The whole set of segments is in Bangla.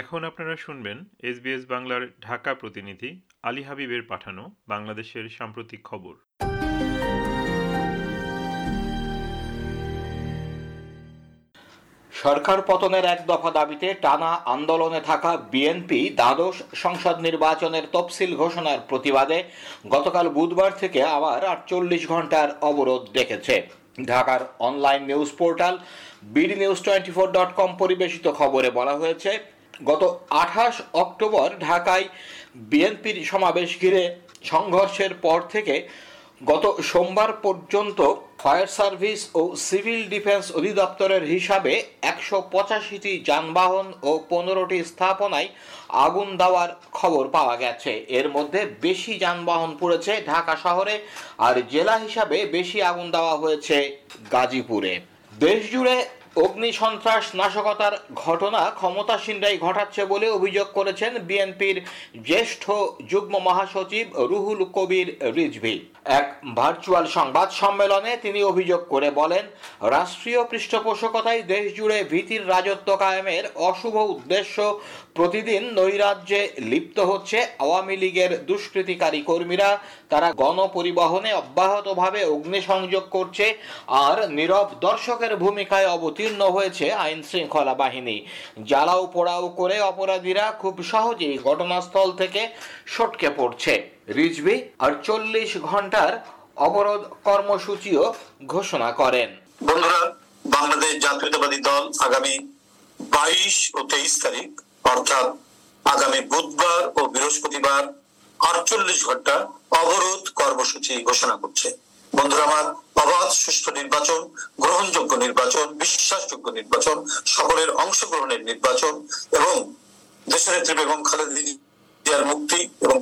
এখন আপনারা শুনবেন এসবিএস বাংলার ঢাকা প্রতিনিধি আলী হাবিবের পাঠানো বাংলাদেশের সাম্প্রতিক খবর। সরকার পতনের এক দফা দাবিতে টানা আন্দোলনে থাকা বিএনপি দ্বাদশ সংসদ নির্বাচনের তফসিল ঘোষণার প্রতিবাদে গতকাল বুধবার থেকে আবার আটচল্লিশ ঘণ্টার অবরোধ দেখেছে ঢাকার online news portal BD news twenty four dot com পরিবেশিত খবরে বলা হয়েছে গত আঠাশ অক্টোবর ঢাকায় বিএনপির সমাবেশ ঘিরে সংঘর্ষের পর থেকে গত সোমবার পর্যন্ত ফায়ার সার্ভিস ও সিভিল ডিফেন্স অধিদপ্তরের হিসাবে একশো পঁচাশিটি যানবাহন ও পনেরোটি স্থাপনায় আগুন দেওয়ার খবর পাওয়া গেছে। এর মধ্যে বেশি যানবাহন পড়েছে ঢাকা শহরে আর জেলা হিসাবে বেশি আগুন দেওয়া হয়েছে গাজীপুরে। দেশ জুড়ে অগ্নি সন্ত্রাস নাশকতার ঘটনা ক্ষমতাসীনরাই ঘটাচ্ছে বলে অভিযোগ করেছেন বিএনপির জ্যেষ্ঠ যুগ্ম মহাসচিব রুহুল কবির রিজভি। এক ভার্চুয়াল সংবাদ সম্মেলনে তিনি অভিযোগ করে বলেন, রাষ্ট্রীয় পৃষ্ঠপোষকতায় দেশ জুড়ে ভীতির রাজত্ব কায়েমের অশুভ উদ্দেশ্য প্রতিদিন নৈরাজ্যে লিপ্ত হচ্ছে আওয়ামী লীগের দুষ্কৃতিকারী কর্মীরা। তারা গণপরিবহনে অব্যাহতভাবে অগ্নিসংযোগ করছে আর নীরব দর্শকের ভূমিকায় অবতীর্ণ হয়েছে আইন শৃঙ্খলা বাহিনী। জ্বালাও পোড়াও করে অপরাধীরা খুব সহজেই ঘটনাস্থল থেকে সটকে পড়ছে। রিজভি আর চল্লিশ ঘণ্টার অবরোধ কর্মসূচিও ঘোষণা করেন। বন্ধুরা, বাংলাদেশ জাতীয়তাবাদী দল আগামী বাইশ ও তেইশ তারিখ, অর্থাৎ আগামী বুধবার ও বৃহস্পতিবার আটচল্লিশ ঘণ্টা অবরোধ কর্মসূচি ঘোষণা করছে। বন্ধুরা, আমার অবাধ, সুষ্ঠু নির্বাচন, গ্রহণযোগ্য নির্বাচন, বিশ্বাসযোগ্য নির্বাচন, সকলের অংশগ্রহণের নির্বাচন এবং দেশনেত্রী বেগম খালেদা জিয়ার মুক্তি এবং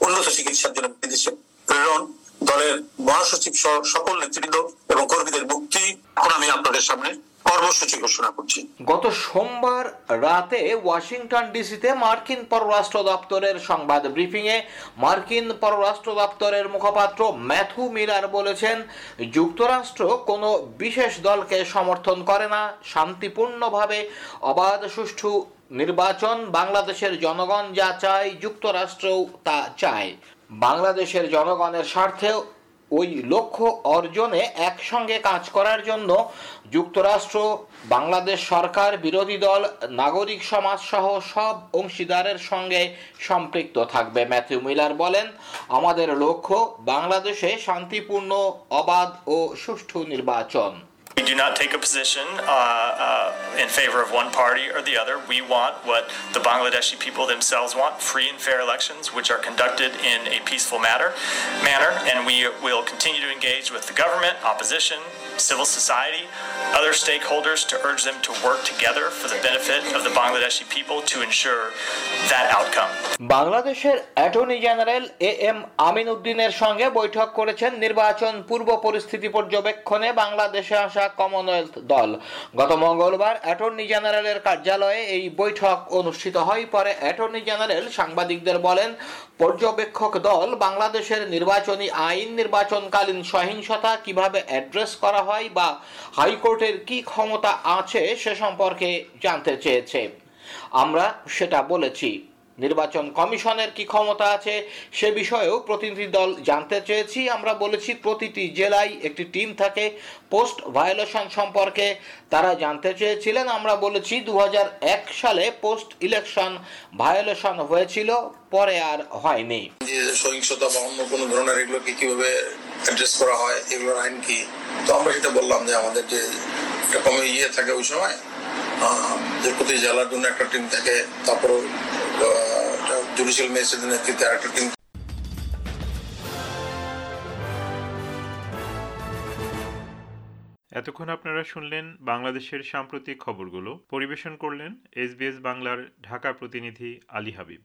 উন্নত চিকিৎসার জন্য বিদেশে প্রেরণ, দলের মহাসচিব সহ সকল নেতৃবৃন্দ এবং কর্মীদের মুক্তি। এখন আমি আপনাদের সামনে কর্মসূচি ঘোষণা করছি। গত সোমবার রাতে ওয়াশিংটন ডিসিতে মার্কিন পররাষ্ট্র দপ্তরের সংবাদ ব্রিফিংয়ে মার্কিন পররাষ্ট্র দপ্তরের মুখপাত্র ম্যাথু মিলার বলেছেন, যুক্তরাষ্ট্র কোনো বিশেষ দলকে সমর্থন করে না, শান্তিপূর্ণভাবে অবাধ সুষ্ঠু নির্বাচন বাংলাদেশের জনগণ যা চায়, যুক্তরাষ্ট্রও তা চায়। বাংলাদেশের জনগণের স্বার্থেও ওই লক্ষ্য অর্জনে একসঙ্গে কাজ করার জন্য যুক্তরাষ্ট্র, বাংলাদেশ সরকার, বিরোধী দল, নাগরিক সমাজ সহ সব অংশীদারের সঙ্গে সম্পৃক্ত থাকবে। ম্যাথিউ মিলার বলেন, আমাদের লক্ষ্য বাংলাদেশে শান্তিপূর্ণ, অবাধ ও সুষ্ঠু নির্বাচন। We do not take a position uh, uh, in favor of one party or the other. We want what the Bangladeshi people themselves want free and fair elections, which are conducted in a peaceful matter, manner. And we will continue to engage with the government, opposition, civil society, other stakeholders to urge them to work together for the benefit of the Bangladeshi people to ensure that outcome. বাংলাদেশের attorney general A M Amin সঙ্গে বৈঠক করেছেন নির্বাচন পূর্ব পরিস্থিতি পর্যবেক্ষণে বাংলাদেশে আসা কমনওয়েলথ দল গত মঙ্গলবার অ্যাটর্নি জেনারেলের কার্যালয়ে এই বৈঠক অনুষ্ঠিত হয় পরে অ্যাটর্নি জেনারেল সাংবাদিকদের বলেন পর্যবেক্ষক দল বাংলাদেশের নির্বাচনী আইন নির্বাচনকালীন সহিংসতা কীভাবে অ্যাড্রেস করা হয় বা হাইকোর্টের কি ক্ষমতা আছে সে সম্পর্কে জানতে চেয়েছে। আমরা সেটা বলেছি। নির্বাচন কমিশনের কি ক্ষমতা আছে সে বিষয়েও প্রতিনিধি দল জানতে চেয়েছি। আমরা বলেছি, প্রতিটি জেলায় একটি টিম থাকে পোস্ট ভায়োলেশন সম্পর্কে তারা জানতে চেয়েছিলেন। আমরা বলেছি দু হাজার এক সালে পোস্ট ইলেকশন ভায়োলেশন হয়েছিল, পরে আর হয়নি। সহিংসতা বা অন্য কোনো ধরনের এগুলোকে কীভাবে অ্যাড্রেস করা হয় এগুলোর আইন কি? তো আমরা সেটা বললাম যে আমাদের যে একটা কমে ইয়ে থাকে ওই সময় যে প্রতি জেলার জন্য একটা টিম থাকে, তারপর জুডিশিয়াল ম্যাজিস্ট্রেটের নেতৃত্বে একটা টিম এতক্ষণ আপনারা শুনলেন বাংলাদেশের সাম্প্রতিক খবরগুলো। পরিবেশন করলেন এসবিএস বাংলার ঢাকা প্রতিনিধি আলী হাবিব।